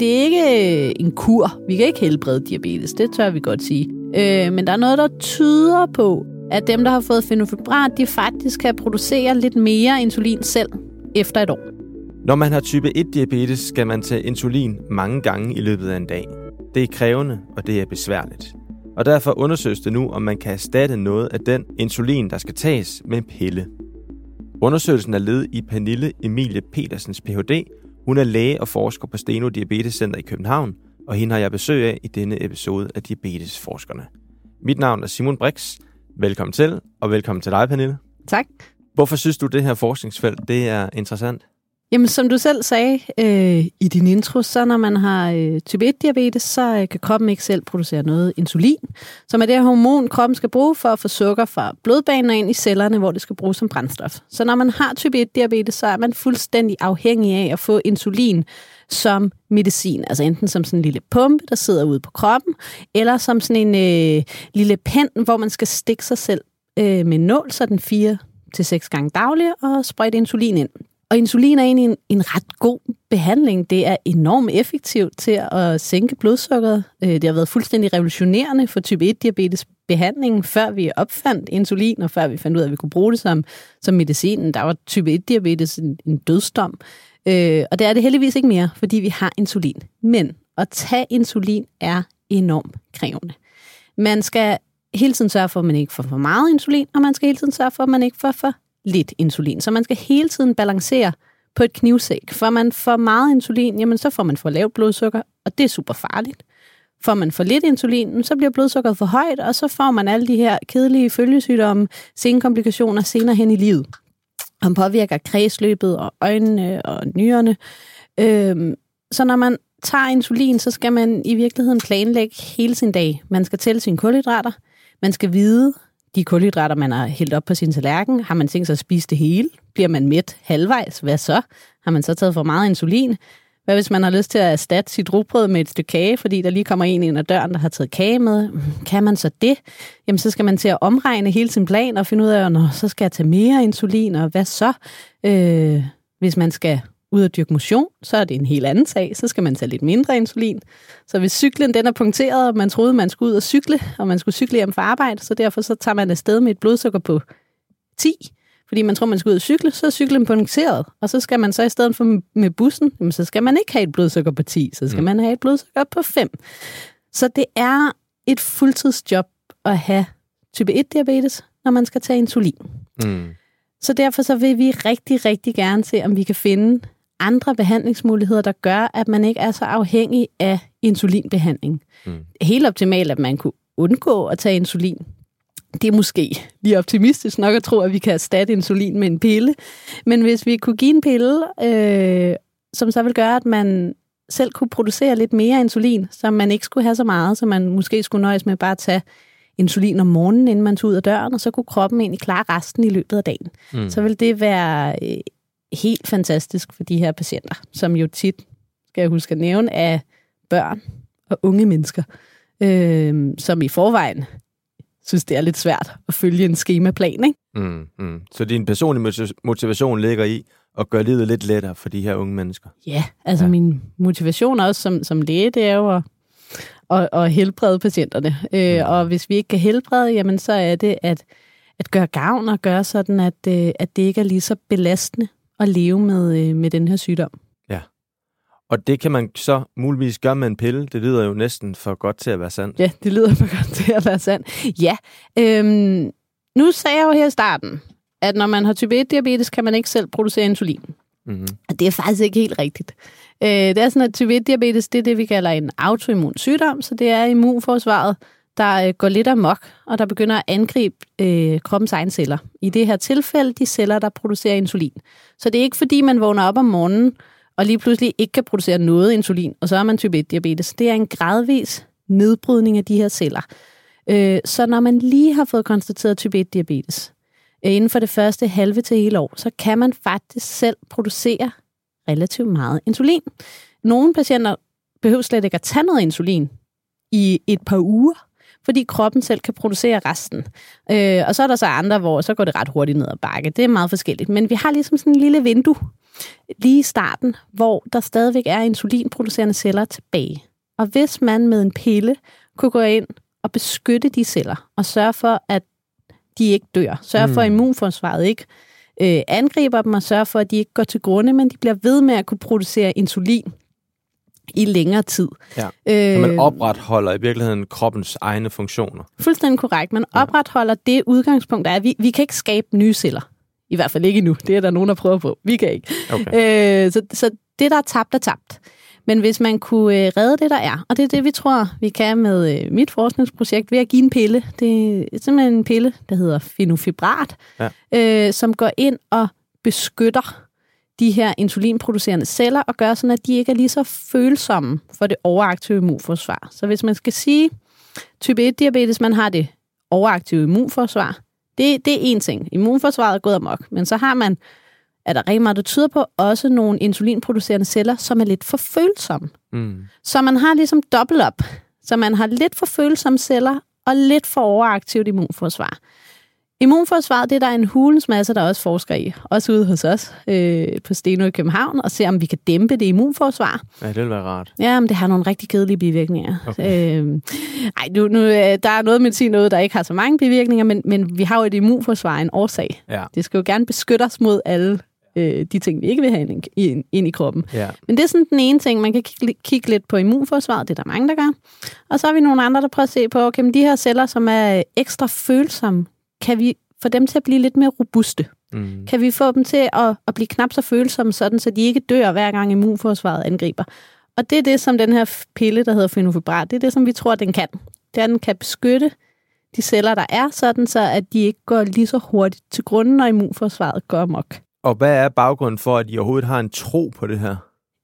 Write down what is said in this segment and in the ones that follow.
det er ikke øh, en kur. Vi kan ikke helbrede diabetes, det tør vi godt sige. Øh, men der er noget, der tyder på, at dem, der har fået fenofibrat, de faktisk kan producere lidt mere insulin selv efter et år. Når man har type 1-diabetes, skal man tage insulin mange gange i løbet af en dag. Det er krævende, og det er besværligt. Og derfor undersøges det nu, om man kan erstatte noget af den insulin, der skal tages med en pille. Undersøgelsen er led i Pernille Emilie Petersens Ph.D. Hun er læge og forsker på Steno Diabetes Center i København, og hende har jeg besøg af i denne episode af Diabetesforskerne. Mit navn er Simon Brix. Velkommen til, og velkommen til dig, Pernille. Tak. Hvorfor synes du, det her forskningsfelt det er interessant? Jamen, som du selv sagde øh, i din intro, så når man har øh, type 1-diabetes, så øh, kan kroppen ikke selv producere noget insulin, som er det hormon, kroppen skal bruge for at få sukker fra blodbanen og ind i cellerne, hvor det skal bruges som brændstof. Så når man har type 1-diabetes, så er man fuldstændig afhængig af at få insulin som medicin. Altså enten som sådan en lille pumpe, der sidder ude på kroppen, eller som sådan en øh, lille pen, hvor man skal stikke sig selv øh, med nål, så den fire til seks gange dagligt, og sprøjte insulin ind. Og insulin er egentlig en, en ret god behandling. Det er enormt effektivt til at sænke blodsukkeret. Øh, det har været fuldstændig revolutionerende for type 1-diabetes behandlingen, før vi opfandt insulin, og før vi fandt ud af, at vi kunne bruge det som, som medicinen. Der var type 1-diabetes en, en dødsdom. Øh, og det er det heldigvis ikke mere, fordi vi har insulin. Men at tage insulin er enormt krævende. Man skal hele tiden sørge for, at man ikke får for meget insulin, og man skal hele tiden sørge for, at man ikke får for lidt insulin. Så man skal hele tiden balancere på et knivsæk. Får man for meget insulin, jamen så får man for lavt blodsukker, og det er super farligt. Får man for lidt insulin, så bliver blodsukkeret for højt, og så får man alle de her kedelige følgesygdomme, senkomplikationer senere hen i livet. Han påvirker kredsløbet og øjnene og nyrerne. Øhm, så når man tager insulin, så skal man i virkeligheden planlægge hele sin dag. Man skal tælle sine kulhydrater. Man skal vide, de kulhydrater, man har hældt op på sin tallerken, har man tænkt sig at spise det hele? Bliver man mæt halvvejs? Hvad så? Har man så taget for meget insulin? Hvad hvis man har lyst til at erstatte sit rugbrød med et stykke kage, fordi der lige kommer en ind ad døren, der har taget kage med? Mm, kan man så det? Jamen, så skal man til at omregne hele sin plan og finde ud af, at så skal jeg tage mere insulin, og hvad så? Øh, hvis man skal ud og dyrke motion, så er det en helt anden sag. Så skal man tage lidt mindre insulin. Så hvis cyklen den er punkteret, og man troede, man skulle ud og cykle, og man skulle cykle hjem fra arbejde, så derfor så tager man afsted med et blodsukker på 10, fordi man tror, man skal ud og cykle, så er cyklen punkteret. Og så skal man så i stedet for med bussen, jamen, så skal man ikke have et blodsukker på 10, så skal mm. man have et blodsukker på 5. Så det er et fuldtidsjob at have type 1-diabetes, når man skal tage insulin. Mm. Så derfor så vil vi rigtig, rigtig gerne se, om vi kan finde andre behandlingsmuligheder, der gør, at man ikke er så afhængig af insulinbehandling. Mm. Helt optimalt, at man kunne undgå at tage insulin. Det er måske lige optimistisk nok at tro, at vi kan erstatte insulin med en pille. Men hvis vi kunne give en pille, øh, som så vil gøre, at man selv kunne producere lidt mere insulin, så man ikke skulle have så meget, så man måske skulle nøjes med bare at tage insulin om morgenen, inden man tog ud af døren, og så kunne kroppen egentlig klare resten i løbet af dagen. Mm. Så vil det være øh, helt fantastisk for de her patienter, som jo tit, skal jeg huske at nævne, er børn og unge mennesker, øh, som i forvejen synes, det er lidt svært at følge en skemaplan. Ikke? Mm, mm. Så din personlige motivation ligger i at gøre livet lidt lettere for de her unge mennesker? Ja, altså ja. min motivation også som, som læge, det er jo at, at, at helbrede patienterne. Øh, mm. Og hvis vi ikke kan helbrede, jamen så er det at, at gøre gavn og gøre sådan, at, øh, at det ikke er lige så belastende at leve med, øh, med den her sygdom. Ja. Og det kan man så muligvis gøre med en pille. Det lyder jo næsten for godt til at være sandt. Ja, det lyder for godt til at være sandt. Ja. Øhm, nu sagde jeg jo her i starten, at når man har type 1-diabetes, kan man ikke selv producere insulin. Mm-hmm. Og det er faktisk ikke helt rigtigt. Øh, det er sådan, at type 1-diabetes, det er det, vi kalder en autoimmun sygdom, så det er immunforsvaret, der øh, går lidt amok, og der begynder at angribe øh, kroppens egne celler. I det her tilfælde de celler, der producerer insulin. Så det er ikke fordi, man vågner op om morgenen, og lige pludselig ikke kan producere noget insulin, og så er man type 1-diabetes. Det er en gradvis nedbrydning af de her celler. Øh, så når man lige har fået konstateret type 1-diabetes, øh, inden for det første halve til hele år, så kan man faktisk selv producere relativt meget insulin. Nogle patienter behøver slet ikke at tage noget insulin i et par uger, fordi kroppen selv kan producere resten. Øh, og så er der så andre, hvor så går det ret hurtigt ned ad bakke. Det er meget forskelligt. Men vi har ligesom sådan en lille vindue lige i starten, hvor der stadigvæk er insulinproducerende celler tilbage. Og hvis man med en pille kunne gå ind og beskytte de celler, og sørge for, at de ikke dør, sørge for, at Mm. immunforsvaret ikke øh, angriber dem, og sørge for, at de ikke går til grunde, men de bliver ved med at kunne producere insulin i længere tid. Ja. Øh, Så man opretholder i virkeligheden kroppens egne funktioner. Fuldstændig korrekt. Man Ja. opretholder det udgangspunkt, der er, vi, vi kan ikke skabe nye celler. I hvert fald ikke endnu. Det er der nogen, der prøver på. Vi kan ikke. Okay. Øh, så, så det, der er tabt, er tabt. Men hvis man kunne øh, redde det, der er, og det er det, vi tror, vi kan med øh, mit forskningsprojekt, ved at give en pille. Det er simpelthen en pille, der hedder fenofibrat, Ja. øh, som går ind og beskytter de her insulinproducerende celler, og gør sådan, at de ikke er lige så følsomme for det overaktive immunforsvar. Så hvis man skal sige, type 1-diabetes, man har det overaktive immunforsvar, det, det er en ting. Immunforsvaret er gået amok, men så har man er der rigtig meget, der tyder på, også nogle insulinproducerende celler, som er lidt for følsomme. Mm. Så man har ligesom dobbelt op. Så man har lidt for følsomme celler og lidt for overaktivt immunforsvar. Immunforsvaret, det er der en hulens masse, der også forsker i. Også ude hos os øh, på Steno i København, og se om vi kan dæmpe det immunforsvar. Ja, det vil være rart. Ja, men det har nogle rigtig kedelige bivirkninger. Okay. Øh, ej, nu, nu, øh, der er noget medicin noget, der ikke har så mange bivirkninger, men, men vi har jo et immunforsvar en årsag. Ja. Det skal jo gerne beskytte os mod alle øh, de ting, vi ikke vil have ind, ind, ind i kroppen. Ja. Men det er sådan den ene ting, man kan kigge, kigge lidt på immunforsvaret, det er der mange, der gør. Og så har vi nogle andre, der prøver at se på, okay, men de her celler, som er ekstra følsomme, kan vi få dem til at blive lidt mere robuste? Mm. Kan vi få dem til at, at blive knap så følsomme, sådan, så de ikke dør, hver gang immunforsvaret angriber? Og det er det, som den her pille, der hedder fenofibrat, det er det, som vi tror, den kan. Det er, den kan beskytte de celler, der er, sådan så at de ikke går lige så hurtigt til grunden, når immunforsvaret går amok. Og hvad er baggrunden for, at I overhovedet har en tro på det her?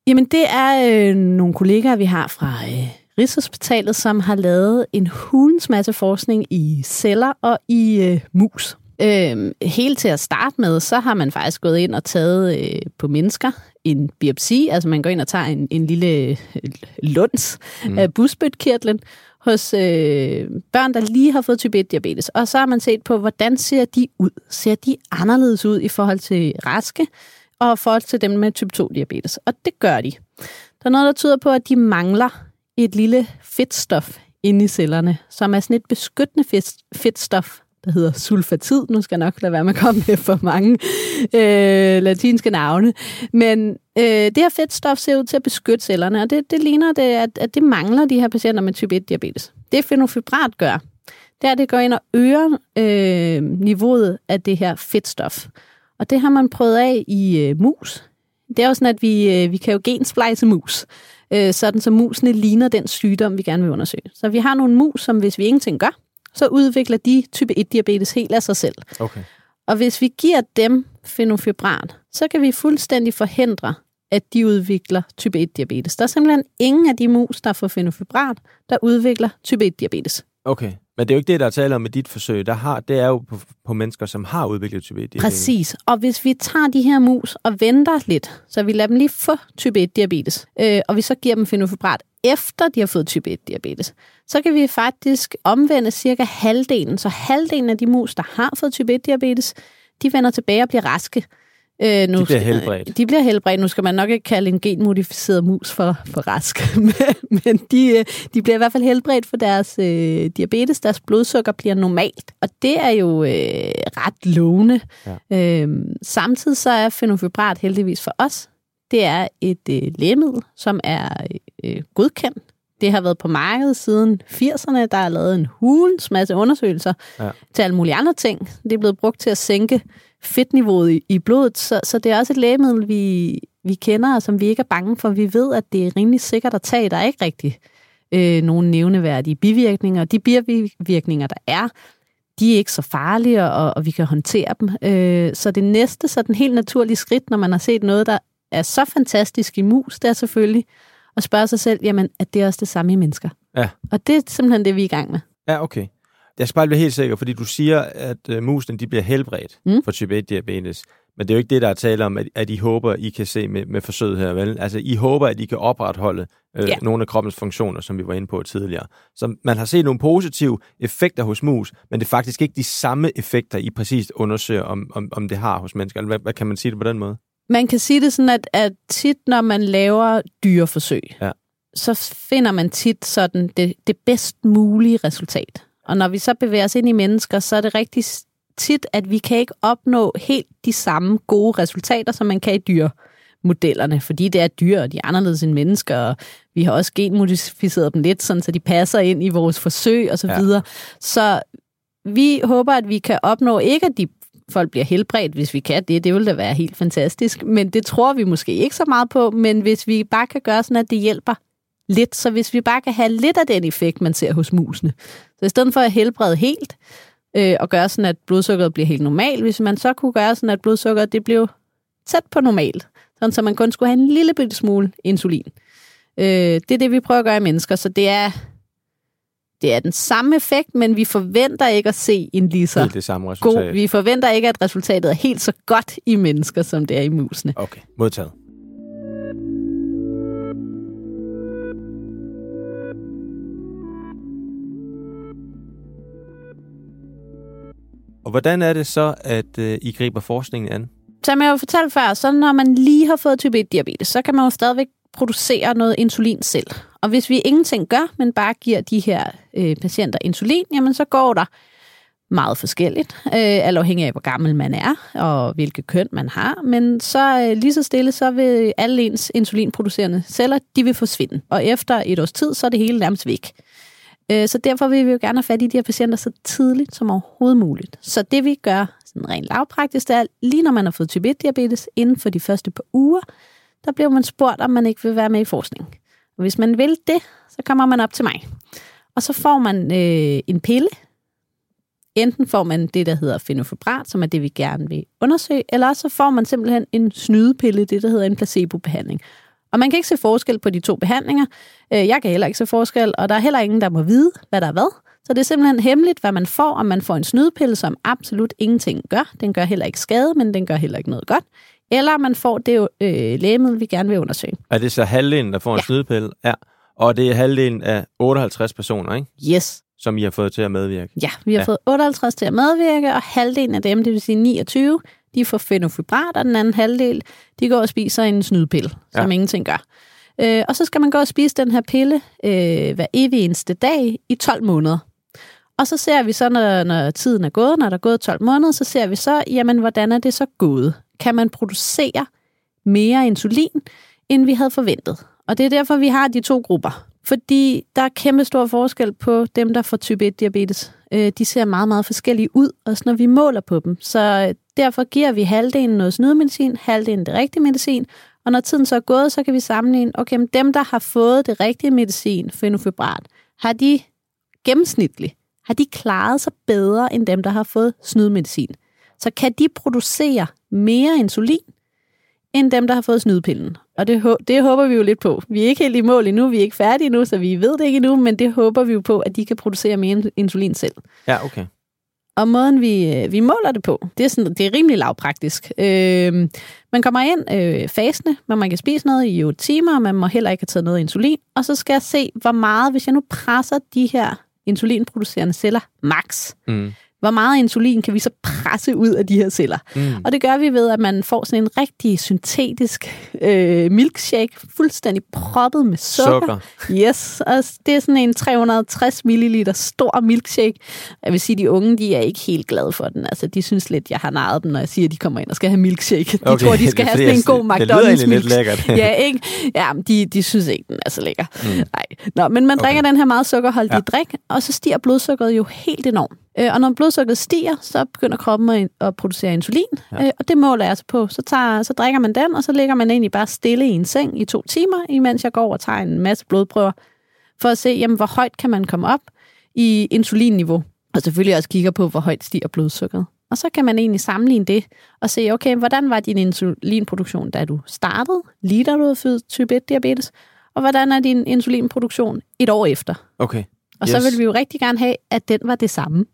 Jamen, det er øh, nogle kollegaer, vi har fra øh, Rigshospitalet, som har lavet en hulens masse forskning i celler og i øh, mus. Øh, helt til at starte med, så har man faktisk gået ind og taget øh, på mennesker en biopsi, altså man går ind og tager en, en lille øh, luns mm. af busbødkirtlen hos øh, børn, der lige har fået type 1-diabetes. Og så har man set på, hvordan ser de ud? Ser de anderledes ud i forhold til raske og i forhold til dem med type 2-diabetes? Og det gør de. Der er noget, der tyder på, at de mangler et lille fedtstof inde i cellerne, som er sådan et beskyttende fedtstof, der hedder sulfatid. Nu skal jeg nok lade være med at komme med for mange øh, latinske navne. Men øh, det her fedtstof ser ud til at beskytte cellerne, og det, det ligner, det, at, at det mangler de her patienter med type 1-diabetes. Det fenofibrat gør, det er, at det går ind og øger øh, niveauet af det her fedtstof. Og det har man prøvet af i øh, mus. Det er jo sådan, at vi, øh, vi kan jo gensplejse mus, øh, sådan så musene ligner den sygdom, vi gerne vil undersøge. Så vi har nogle mus, som hvis vi ingenting gør, så udvikler de type 1-diabetes helt af sig selv. Okay. Og hvis vi giver dem fenofibrat, så kan vi fuldstændig forhindre, at de udvikler type 1-diabetes. Der er simpelthen ingen af de mus, der får fenofibrat, der udvikler type 1-diabetes. Okay. Men det er jo ikke det, der er tale om med dit forsøg. Der har, det er jo på, på mennesker, som har udviklet type 1 diabetes. Præcis. Og hvis vi tager de her mus og venter lidt, så vi lader dem lige få type 1-diabetes, øh, og vi så giver dem fenofibrat efter de har fået type 1-diabetes, så kan vi faktisk omvende cirka halvdelen. Så halvdelen af de mus, der har fået type 1-diabetes, de vender tilbage og bliver raske. Øh, nu De bliver helbredt. De bliver helbredt. Nu skal man nok ikke kalde en genmodificeret mus for, for rask, men, de, øh, de bliver i hvert fald helbredt for deres øh, diabetes. Deres blodsukker bliver normalt, og det er jo øh, ret lovende. Ja. Øh, samtidig så er fenofibrat heldigvis for os, det er et øh, lægemiddel, som er øh, godkendt. Det har været på markedet siden 80'erne. Der er lavet en hulens masse undersøgelser Ja. til alle mulige andre ting. Det er blevet brugt til at sænke fedtniveauet i, i blodet, så, så det er også et lægemiddel, vi, vi kender, og som vi ikke er bange for. Vi ved, at det er rimelig sikkert at tage. Der er ikke rigtig øh, nogen nævneværdige bivirkninger. De bivirkninger, der er, de er ikke så farlige, og, og vi kan håndtere dem. Øh, så det næste, så den helt naturlige skridt, når man har set noget, der er så fantastisk i mus, det er selvfølgelig at spørge sig selv, jamen, er det også det samme i mennesker? Ja. Og det er simpelthen det, vi er i gang med. Ja, okay. Jeg skal bare blive helt sikker, fordi du siger, at øh, musene de bliver helbredt Mm. for type 1 diabetes. Men det er jo ikke det, der er tale om, at, at I håber, I kan se med, med forsøget her, vel? Altså, I håber, at I kan opretholde øh, ja. nogle af kroppens funktioner, som vi var inde på tidligere. Så man har set nogle positive effekter hos mus, men det er faktisk ikke de samme effekter, I præcis undersøger, om, om, om det har hos mennesker. Hvad, hvad kan man sige det på den måde? Man kan sige det sådan, at, at tit, når man laver dyreforsøg, ja. så finder man tit sådan det, det bedst mulige resultat. Og når vi så bevæger os ind i mennesker, så er det rigtig tit, at vi kan ikke opnå helt de samme gode resultater, som man kan i dyremodellerne, fordi det er dyr, og de er anderledes end mennesker, og vi har også genmodificeret dem lidt, sådan, så de passer ind i vores forsøg og så ja. videre. Så vi håber, at vi kan opnå ikke, at de folk bliver helbredt, hvis vi kan det. Det vil da være helt fantastisk. Men det tror vi måske ikke så meget på. Men hvis vi bare kan gøre sådan, at det hjælper lidt, så hvis vi bare kan have lidt af den effekt, man ser hos musene. Så i stedet for at helbrede helt, øh, og gøre sådan, at blodsukkeret bliver helt normalt, hvis man så kunne gøre sådan, at blodsukkeret det blev tæt på normalt, sådan så man kun skulle have en lille bitte smule insulin. Øh, det er det, vi prøver at gøre i mennesker, så det er det er den samme effekt, men vi forventer ikke at se en lige så det samme resultat. god. Vi forventer ikke, at resultatet er helt så godt i mennesker, som det er i musene. Okay, modtaget. Og hvordan er det så, at øh, I griber forskningen an? Som jeg jo fortalte før, så når man lige har fået type 1-diabetes, så kan man jo stadigvæk producere noget insulin selv. Og hvis vi ingenting gør, men bare giver de her øh, patienter insulin, jamen så går der meget forskelligt, øh, alt afhængig af, hvor gammel man er og hvilket køn man har. Men så øh, lige så stille, så vil alle ens insulinproducerende celler, de vil forsvinde. Og efter et års tid, så er det hele nærmest væk. Øh, så derfor vil vi jo gerne have fat i de her patienter så tidligt som overhovedet muligt. Så det vi gør sådan rent lavpraktisk, det er, lige når man har fået type 1-diabetes, inden for de første par uger, der bliver man spurgt, om man ikke vil være med i forskning. Og hvis man vil det, så kommer man op til mig. Og så får man øh, en pille. Enten får man det, der hedder fenofibrat, som er det, vi gerne vil undersøge, eller så får man simpelthen en snydepille, det, der hedder en placebobehandling. Og man kan ikke se forskel på de to behandlinger. Øh, jeg kan heller ikke se forskel, og der er heller ingen, der må vide, hvad der er hvad. Så det er simpelthen hemmeligt, hvad man får, om man får en snydepille, som absolut ingenting gør. Den gør heller ikke skade, men den gør heller ikke noget godt. Eller man får det øh, lægemiddel, vi gerne vil undersøge. Er det så halvdelen, der får en ja. snydepille? Ja. Og det er halvdelen af 58 personer, ikke? Yes. Som I har fået til at medvirke? Ja, vi har ja. fået 58 til at medvirke, og halvdelen af dem, det vil sige 29, de får fenofibrat, og den anden halvdel, de går og spiser en snydepille, som ja. ingenting gør. Øh, og så skal man gå og spise den her pille øh, hver evig eneste dag i 12 måneder. Og så ser vi så, når, når tiden er gået, når der er gået 12 måneder, så ser vi så, jamen, hvordan er det så gået? Kan man producere mere insulin, end vi havde forventet? Og det er derfor, vi har de to grupper. Fordi der er kæmpe stor forskel på dem, der får type 1-diabetes. Øh, de ser meget, meget forskellige ud, også når vi måler på dem. Så derfor giver vi halvdelen noget snydemedicin, halvdelen det rigtige medicin, og når tiden så er gået, så kan vi sammenligne, okay, dem, der har fået det rigtige medicin, fenofibrat, har de gennemsnitligt har de klaret sig bedre end dem, der har fået snydmedicin. Så kan de producere mere insulin, end dem, der har fået snydpillen. Og det, det håber vi jo lidt på. Vi er ikke helt i mål endnu, vi er ikke færdige endnu, så vi ved det ikke endnu, men det håber vi jo på, at de kan producere mere insulin selv. Ja, okay. Og måden, vi, øh, vi måler det på, det er, sådan, det er rimelig lavpraktisk. Øh, man kommer ind øh, fasende, men man kan spise noget i 8 timer, og man må heller ikke have taget noget insulin. Og så skal jeg se, hvor meget, hvis jeg nu presser de her insulinproducerende celler max. Mm. Hvor meget insulin kan vi så presse ud af de her celler? Mm. Og det gør vi ved, at man får sådan en rigtig syntetisk øh, milkshake, fuldstændig proppet med sukker. sukker. Yes, og det er sådan en 360 ml stor milkshake. Jeg vil sige, at de unge, de er ikke helt glade for den. Altså, de synes lidt, jeg har naret dem, når jeg siger, at de kommer ind og skal have milkshake. De okay, tror, de skal have sådan en god McDonald's Det lidt lækkert. ja, ikke? Ja, de, de synes ikke, den er så lækker. Mm. Nej. Nå, men man drikker okay. den her meget sukkerholdige ja. drik, og så stiger blodsukkeret jo helt enormt. Øh, og når blodsukkeret stiger, så begynder kroppen at producere insulin, ja. Øh, og det måler jeg så på. Så, tager, så drikker man den, og så ligger man egentlig bare stille i en seng i to timer, imens jeg går og tager en masse blodprøver, for at se, jamen, hvor højt kan man komme op i insulinniveau. Og selvfølgelig også kigger på, hvor højt stiger blodsukkeret. Og så kan man egentlig sammenligne det og se, okay, hvordan var din insulinproduktion, da du startede, lige da du havde født type 1-diabetes, og hvordan er din insulinproduktion et år efter. Okay. Og yes. så vil vi jo rigtig gerne have, at den var det samme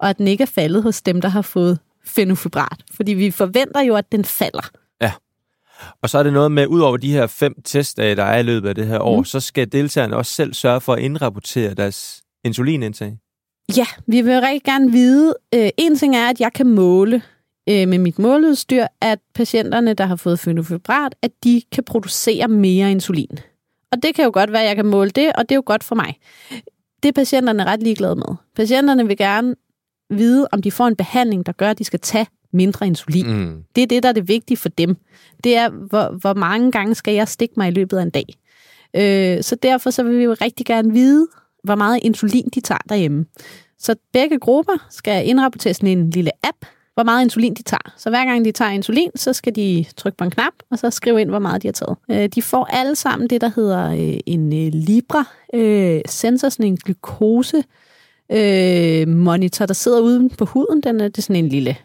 og at den ikke er faldet hos dem, der har fået fenofibrat, fordi vi forventer jo, at den falder. Og så er det noget med, ud over de her fem testdage, der er i løbet af det her år, mm. så skal deltagerne også selv sørge for at indrapportere deres insulinindtag. Ja, vi vil rigtig gerne vide. Øh, en ting er, at jeg kan måle øh, med mit måleudstyr, at patienterne, der har fået fenofibrat, at de kan producere mere insulin. Og det kan jo godt være, at jeg kan måle det, og det er jo godt for mig. Det er patienterne ret ligeglade med. Patienterne vil gerne vide, om de får en behandling, der gør, at de skal tage mindre insulin. Mm. Det er det, der er det vigtige for dem. Det er, hvor, hvor mange gange skal jeg stikke mig i løbet af en dag. Øh, så derfor så vil vi jo rigtig gerne vide, hvor meget insulin de tager derhjemme. Så begge grupper skal indrapportere sådan en lille app, hvor meget insulin de tager. Så hver gang de tager insulin, så skal de trykke på en knap, og så skrive ind, hvor meget de har taget. Øh, de får alle sammen det, der hedder øh, en øh, Libra øh, sensor, sådan en glukose øh, monitor, der sidder uden på huden. Den er, det er sådan en lille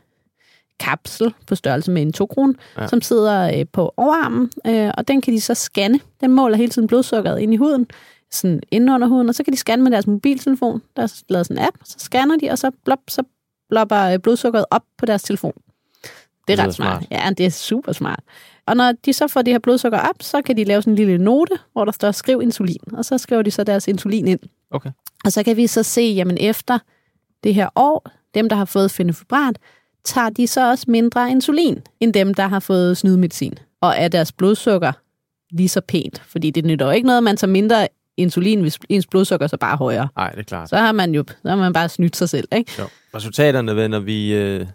kapsel på størrelse med en 2 kron, ja. Ja. som sidder øh, på overarmen, øh, og den kan de så scanne. Den måler hele tiden blodsukkeret ind i huden, sådan inde under huden, og så kan de scanne med deres mobiltelefon. Der er lavet sådan en app, så scanner de, og så, blop, så blopper øh, blodsukkeret op på deres telefon. Det er lyder ret smart. smart. Ja, det er super smart. Og når de så får det her blodsukker op, så kan de lave sådan en lille note, hvor der står skriv insulin, og så skriver de så deres insulin ind. Okay. Og så kan vi så se, jamen efter det her år, dem, der har fået fenofibrat, tager de så også mindre insulin, end dem, der har fået snydemedicin. Og er deres blodsukker lige så pænt? Fordi det nytter jo ikke noget, at man tager mindre insulin, hvis ens blodsukker så bare er højere. Nej, det er klart. Så har man jo så har man bare snydt sig selv, ikke? Jo. Resultaterne vender vi, øh,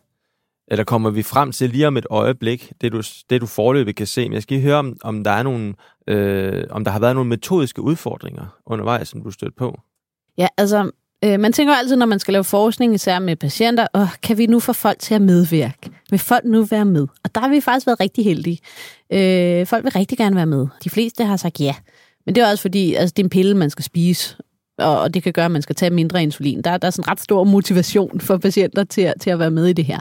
eller kommer vi frem til lige om et øjeblik, det du, det du forløbig kan se. Men jeg skal lige høre, om, om der er nogle, øh, om der har været nogle metodiske udfordringer undervejs, som du stødt på. Ja, altså, øh, man tænker altid, når man skal lave forskning, især med patienter, åh, kan vi nu få folk til at medvirke? Vil folk nu være med? Og der har vi faktisk været rigtig heldige. Øh, folk vil rigtig gerne være med. De fleste har sagt ja. Men det er også fordi, altså, det er en pille, man skal spise, og, og det kan gøre, at man skal tage mindre insulin. Der, der er sådan ret stor motivation for patienter til, at- til at være med i det her.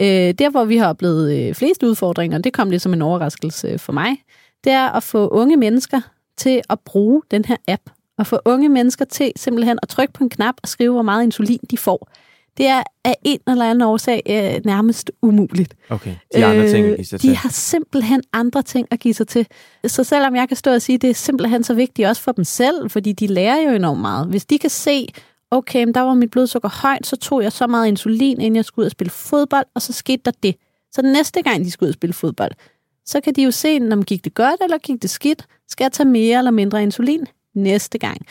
Øh, der, hvor vi har oplevet øh, flest udfordringer, det kom lidt som en overraskelse øh, for mig, det er at få unge mennesker til at bruge den her app, og få unge mennesker til simpelthen at trykke på en knap og skrive, hvor meget insulin de får. Det er af en eller anden årsag øh, nærmest umuligt. Okay. De andre ting, sig Øh, de til. har simpelthen andre ting at give sig til. Så selvom jeg kan stå og sige, at det er simpelthen så vigtigt også for dem selv, fordi de lærer jo enormt meget. Hvis de kan se, okay, men der var mit blodsukker højt, så tog jeg så meget insulin, inden jeg skulle ud og spille fodbold, og så skete der det. Så næste gang, de skal ud og spille fodbold, så kan de jo se, om gik det godt eller gik det skidt. Skal jeg tage mere eller mindre insulin næste gang?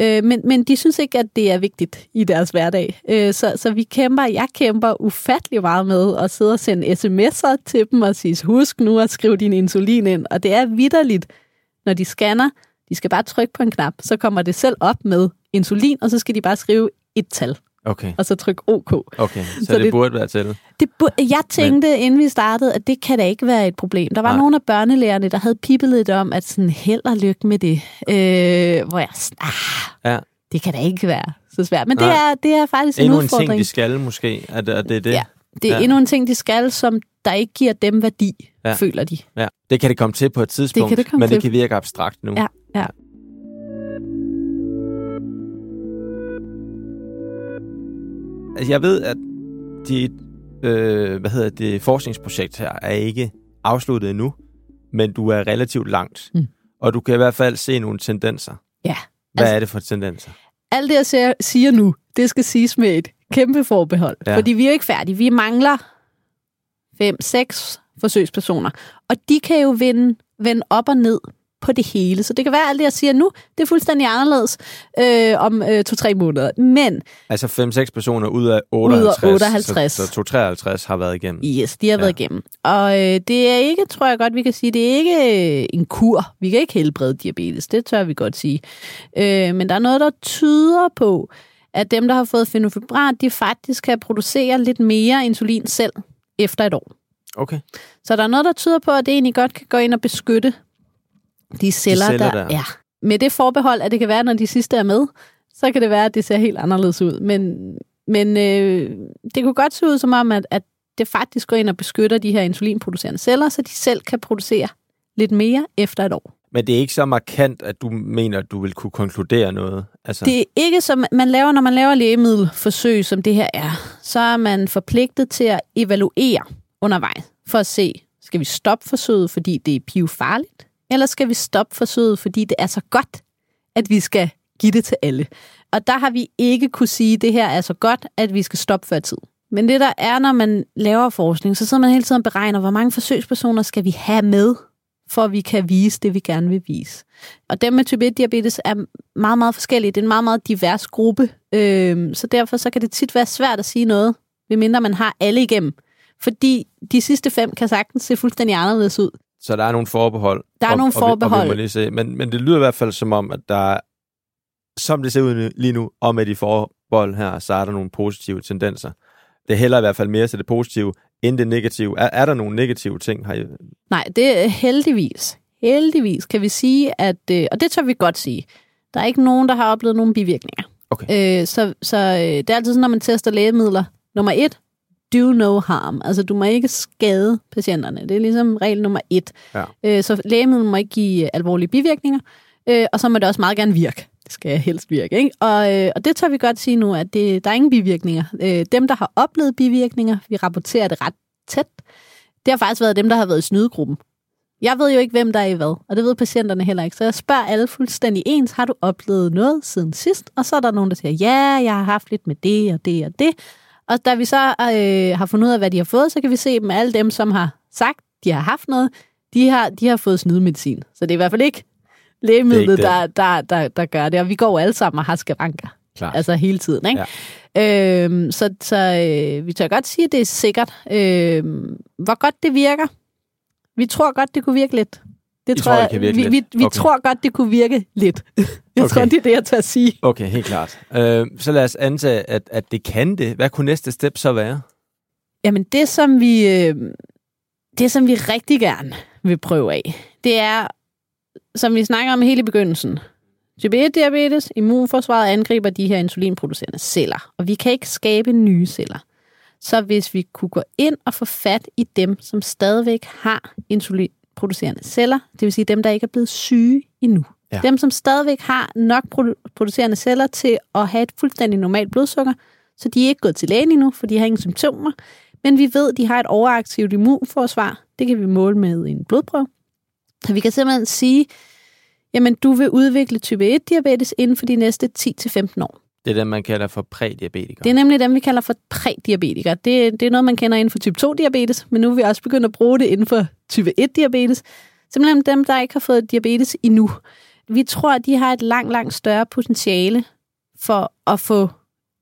Øh, men, men de synes ikke, at det er vigtigt i deres hverdag. Øh, så, så vi kæmper, jeg kæmper ufattelig meget med at sidde og sende sms'er til dem og sige, husk nu at skrive din insulin ind. Og det er vidderligt, når de scanner, de skal bare trykke på en knap, så kommer det selv op med insulin, og så skal de bare skrive et tal, Okay, og så trykke OK. okay. Så, Så det, det- burde være til. Det, bu- jeg tænkte, Men... inden vi startede, at det kan da ikke være et problem. Der var Nej. Nogle af børnelægerne, der havde pippet lidt om, at sådan held og lykke med det. Øh, hvor jeg sådan, ah, Ja. det kan da ikke være så svært. Men det er, det er faktisk en Endnu en udfordring. ting, de skal måske, at, at det er det. Ja. Det er Ja. endnu en ting, de skal, som der ikke giver dem værdi, Ja. føler de. Ja. Det kan det komme til på et tidspunkt, kan det komme men det til. kan virke abstrakt nu. Ja, ja. Altså, jeg ved, at dit øh, hvad hedder det, forskningsprojekt her er ikke afsluttet endnu, men du er relativt langt. Mm. Og du kan i hvert fald se nogle tendenser. Ja. Hvad Altså- er det for tendenser? Alt det, jeg siger- nu, det skal siges med et kæmpe forbehold. Ja. Fordi vi er ikke færdige. Vi mangler fem, seks forsøgspersoner. Og de kan jo vende, vende op og ned på det hele. Så det kan være, at alt det, jeg siger nu, det er fuldstændig anderledes øh, om øh, to-tre måneder. Men Altså 5-6 personer ud af 58. Ud af 58. Så, så 253 har været igennem. yes, de har Ja. været igennem. Og øh, det er ikke, tror jeg godt, vi kan sige, det er ikke øh, en kur. Vi kan ikke helbrede diabetes. Det tør vi godt sige. Øh, men der er noget, der tyder på, at dem, der har fået fenofibrat, de faktisk kan producere lidt mere insulin selv efter et år. Okay. Så der er noget, der tyder på, at det egentlig godt kan gå ind og beskytte de celler, celler der, der. Ja. Med det forbehold, at det kan være, når de sidste er med, så kan det være, at det ser helt anderledes ud. Men, men øh, det kunne godt se ud som om, at, at det faktisk går ind og beskytter de her insulinproducerende celler, så de selv kan producere lidt mere efter et år. Men det er ikke så markant, at du mener, at du vil kunne konkludere noget? Altså... Det er ikke som man laver, når man laver lægemiddelforsøg, som det her er. Så er man forpligtet til at evaluere undervejs, for at se, skal vi stoppe forsøget, fordi det er pivfarligt? Eller skal vi stoppe forsøget, fordi det er så godt, at vi skal give det til alle? Og der har vi ikke kunne sige, at det her er så godt, at vi skal stoppe før tid. Men det der er, når man laver forskning, så sidder man hele tiden og beregner, hvor mange forsøgspersoner skal vi have med, for at vi kan vise det, vi gerne vil vise. Og dem med type 1-diabetes er meget, meget forskellige. Det er en meget, meget divers gruppe. Øh, så derfor så kan det tit være svært at sige noget, medmindre man har alle igennem. Fordi de sidste fem kan sagtens se fuldstændig anderledes ud. Så der er nogle forbehold. Der er og, nogle forbehold. Og, og, og lige se. Men, men det lyder i hvert fald som om, at der som det ser ud lige nu, og med de forbehold her, så er der nogle positive tendenser. Det hælder i hvert fald mere til det positive, end det negative. Er, er der nogle negative ting her? Nej, det er heldigvis. Heldigvis kan vi sige, at, øh, og det tør vi godt sige, der er ikke nogen, der har oplevet nogle bivirkninger. Okay. Øh, så så øh, det er altid sådan, når man tester lægemidler. Nummer et, do no harm. Altså, du må ikke skade patienterne. Det er ligesom regel nummer et. Ja. Øh, så lægemidler må ikke give alvorlige bivirkninger, øh, og så må det også meget gerne virke. Det skal helst virke, ikke? Og, øh, og det tør vi godt sige nu, at det, der er ingen bivirkninger. Øh, dem, der har oplevet bivirkninger, vi rapporterer det ret tæt. Det har faktisk været dem, der har været i snydegruppen. Jeg ved jo ikke, hvem der er i hvad, og det ved patienterne heller ikke. Så jeg spørger alle fuldstændig ens, har du oplevet noget siden sidst? Og så er der nogen, der siger, ja, jeg har haft lidt med det og det og det. Og da vi så øh, har fundet ud af, hvad de har fået, så kan vi se dem alle dem, som har sagt, de har haft noget, de har, de har fået snydemedicin. Så det er i hvert fald ikke lægemidlet, der, der, der, der gør det. Og vi går alle sammen og har skavanker. Klart. Altså hele tiden, ikke? Ja. Øhm, så så øh, vi tør godt sige, at det er sikkert. Øhm, hvor godt det virker? Vi tror godt, det kunne virke lidt. Det I tror, jeg, det vi, vi, vi, vi okay. tror godt, det kunne virke lidt. jeg okay. tror, det er det, jeg tør at sige. Okay, helt klart. Øh, så lad os antage, at, at det kan det. Hvad kunne næste step så være? Jamen, det som vi, øh, det, som vi rigtig gerne vil prøve af, det er, som vi snakker om hele begyndelsen, Type 1-diabetes, immunforsvaret angriber de her insulinproducerende celler, og vi kan ikke skabe nye celler. Så hvis vi kunne gå ind og få fat i dem, som stadigvæk har insulinproducerende celler, det vil sige dem, der ikke er blevet syge endnu, ja. dem, som stadigvæk har nok producerende celler til at have et fuldstændig normalt blodsukker, så de er ikke gået til lægen endnu, for de har ingen symptomer, men vi ved, at de har et overaktivt immunforsvar. Det kan vi måle med en blodprøve. Så vi kan simpelthen sige, jamen du vil udvikle type 1-diabetes inden for de næste 10-15 år. Det er dem, man kalder for prædiabetikere. Det er nemlig dem, vi kalder for prædiabetikere. Det, det er noget, man kender inden for type 2-diabetes, men nu er vi også begyndt at bruge det inden for type 1-diabetes. Simpelthen dem, der ikke har fået diabetes endnu. Vi tror, at de har et langt, langt større potentiale for at få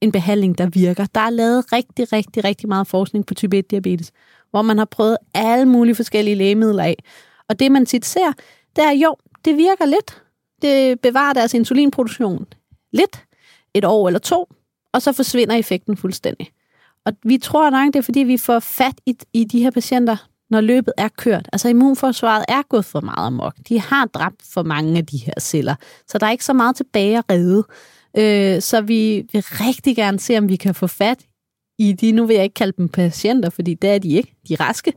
en behandling, der virker. Der er lavet rigtig, rigtig, rigtig meget forskning på type 1-diabetes, hvor man har prøvet alle mulige forskellige lægemidler af. Og det, man tit ser, det er jo, det virker lidt. Det bevarer deres insulinproduktion lidt, et år eller to, og så forsvinder effekten fuldstændig. Og vi tror nok, det er fordi, vi får fat i, i de her patienter, når løbet er kørt. Altså immunforsvaret er gået for meget amok. De har dræbt for mange af de her celler, så der er ikke så meget tilbage at redde. Øh, så vi vil rigtig gerne se, om vi kan få fat i de, nu vil jeg ikke kalde dem patienter, fordi det er de ikke, de er raske,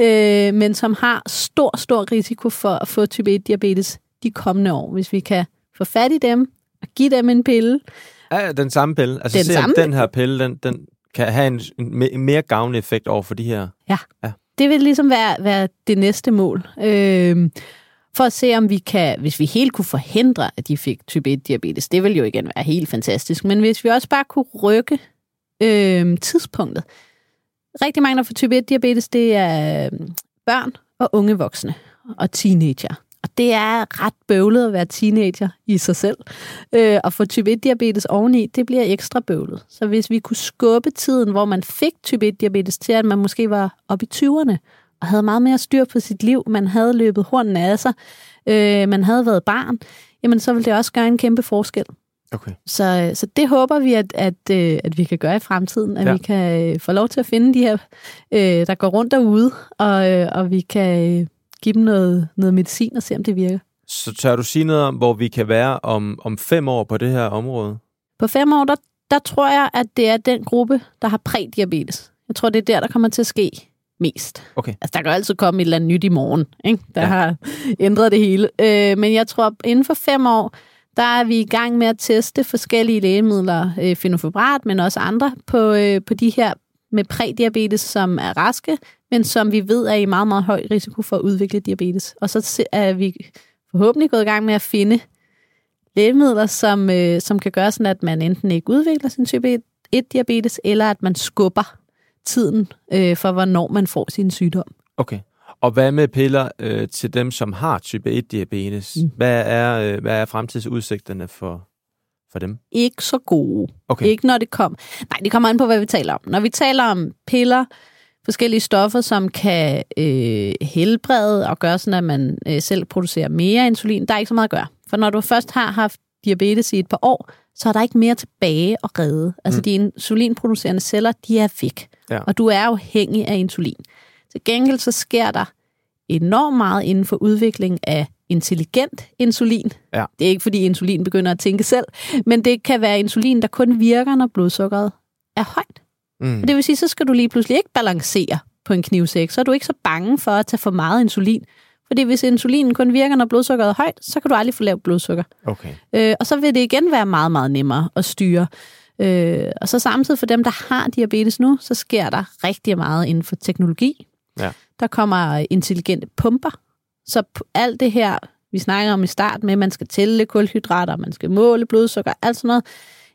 øh, men som har stor, stor risiko for at få type 1-diabetes de kommende år. Hvis vi kan få fat i dem og give dem en pille. Ja, den samme pille. Altså den, se, samme... den her pille, den, den kan have en, en mere gavnlig effekt over for de her. Ja, ja. det vil ligesom være, være det næste mål. Øh, for at se, om vi kan, hvis vi helt kunne forhindre, at de fik type 1-diabetes, det vil jo igen være helt fantastisk, men hvis vi også bare kunne rykke øh, tidspunktet. Rigtig mange, der får type 1-diabetes, det er øhm, børn og unge voksne og teenager. Det er ret bøvlet at være teenager i sig selv. Øh, og få type 1-diabetes oveni, det bliver ekstra bøvlet. Så hvis vi kunne skubbe tiden, hvor man fik type 1-diabetes til, at man måske var oppe i 20'erne, og havde meget mere styr på sit liv, man havde løbet hornene af sig, øh, man havde været barn, jamen så ville det også gøre en kæmpe forskel. Okay. Så, så det håber vi, at, at, øh, at vi kan gøre i fremtiden, at ja. vi kan øh, få lov til at finde de her, øh, der går rundt derude, og, og vi kan give dem noget, noget medicin og se, om det virker. Så tør du sige noget om, hvor vi kan være om, om fem år på det her område? På fem år, der, der tror jeg, at det er den gruppe, der har prædiabetes. Jeg tror, det er der, der kommer til at ske mest. Okay. Altså, der kan jo altid komme et eller andet nyt i morgen, ikke? der Ja. ja. har ændret det hele. Øh, men jeg tror, inden for fem år, der er vi i gang med at teste forskellige lægemidler, øh, fenofibrat, men også andre, på, øh, på de her med prædiabetes, som er raske, men som vi ved er i meget, meget høj risiko for at udvikle diabetes. Og så er vi forhåbentlig gået i gang med at finde lægemidler, som, øh, som kan gøre sådan, at man enten ikke udvikler sin type 1-diabetes, eller at man skubber tiden øh, for, hvornår man får sin sygdom. Okay. Og hvad med piller øh, til dem, som har type 1-diabetes? Mm. Hvad, er, øh, hvad er fremtidsudsigterne for, for dem? Ikke så gode. Okay. Ikke når det kom. Nej, det kommer an på, hvad vi taler om. Når vi taler om piller, forskellige stoffer, som kan øh, helbrede og gøre sådan, at man øh, selv producerer mere insulin, der er ikke så meget at gøre. For når du først har haft diabetes i et par år, så er der ikke mere tilbage at redde. Altså mm. de insulinproducerende celler, de er væk. Ja. Og du er afhængig af insulin. Til gengæld så sker der enormt meget inden for udvikling af intelligent insulin. Ja. Det er ikke, fordi insulin begynder at tænke selv, men det kan være insulin, der kun virker, når blodsukkeret er højt. Mm. Og det vil sige, så skal du lige pludselig ikke balancere på en knivsæk, så er du ikke så bange for at tage for meget insulin. Fordi hvis insulinen kun virker, når blodsukkeret er højt, så kan du aldrig få lavt blodsukker. Okay. Øh, og så vil det igen være meget, meget nemmere at styre. Øh, og så samtidig for dem, der har diabetes nu, så sker der rigtig meget inden for teknologi. Ja. Der kommer intelligente pumper. Så alt det her, vi snakker om i start med, at man skal tælle kulhydrater, man skal måle blodsukker, alt sådan noget,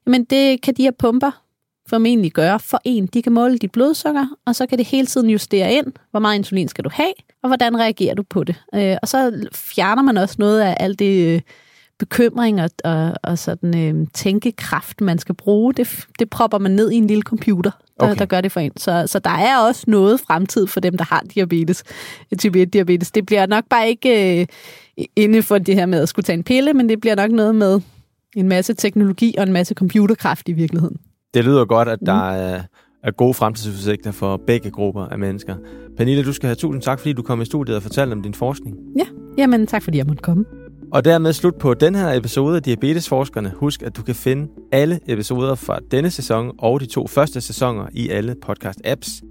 jamen det kan de her pumper formentlig gøre for en. De kan måle dit blodsukker, og så kan det hele tiden justere ind, hvor meget insulin skal du have, og hvordan reagerer du på det. Øh, og så fjerner man også noget af alt det øh, bekymring og, og, og sådan øh, tænkekraft, man skal bruge. Det, det propper man ned i en lille computer, der, Okay. der gør det for en. Så, så der er også noget fremtid for dem, der har diabetes, type 1-diabetes. Det bliver nok bare ikke øh, inde for det her med at skulle tage en pille, men det bliver nok noget med en masse teknologi og en masse computerkraft i virkeligheden. Det lyder godt, at der er, er gode fremtidsudsigter for begge grupper af mennesker. Pernille, du skal have tusind tak, fordi du kom i studiet og fortalte om din forskning. Ja, jamen tak fordi jeg måtte komme. Og dermed slut på den her episode af Diabetesforskerne. Husk, at du kan finde alle episoder fra denne sæson og de to første sæsoner i alle podcast-apps.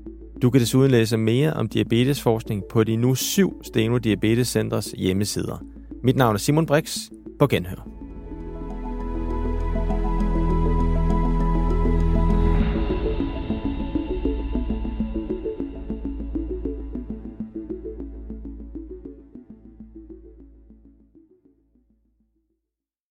Du kan desuden læse mere om diabetesforskning på de nu syv Steno Diabetes Centers hjemmesider. Mit navn er Simon Brix. På genhør.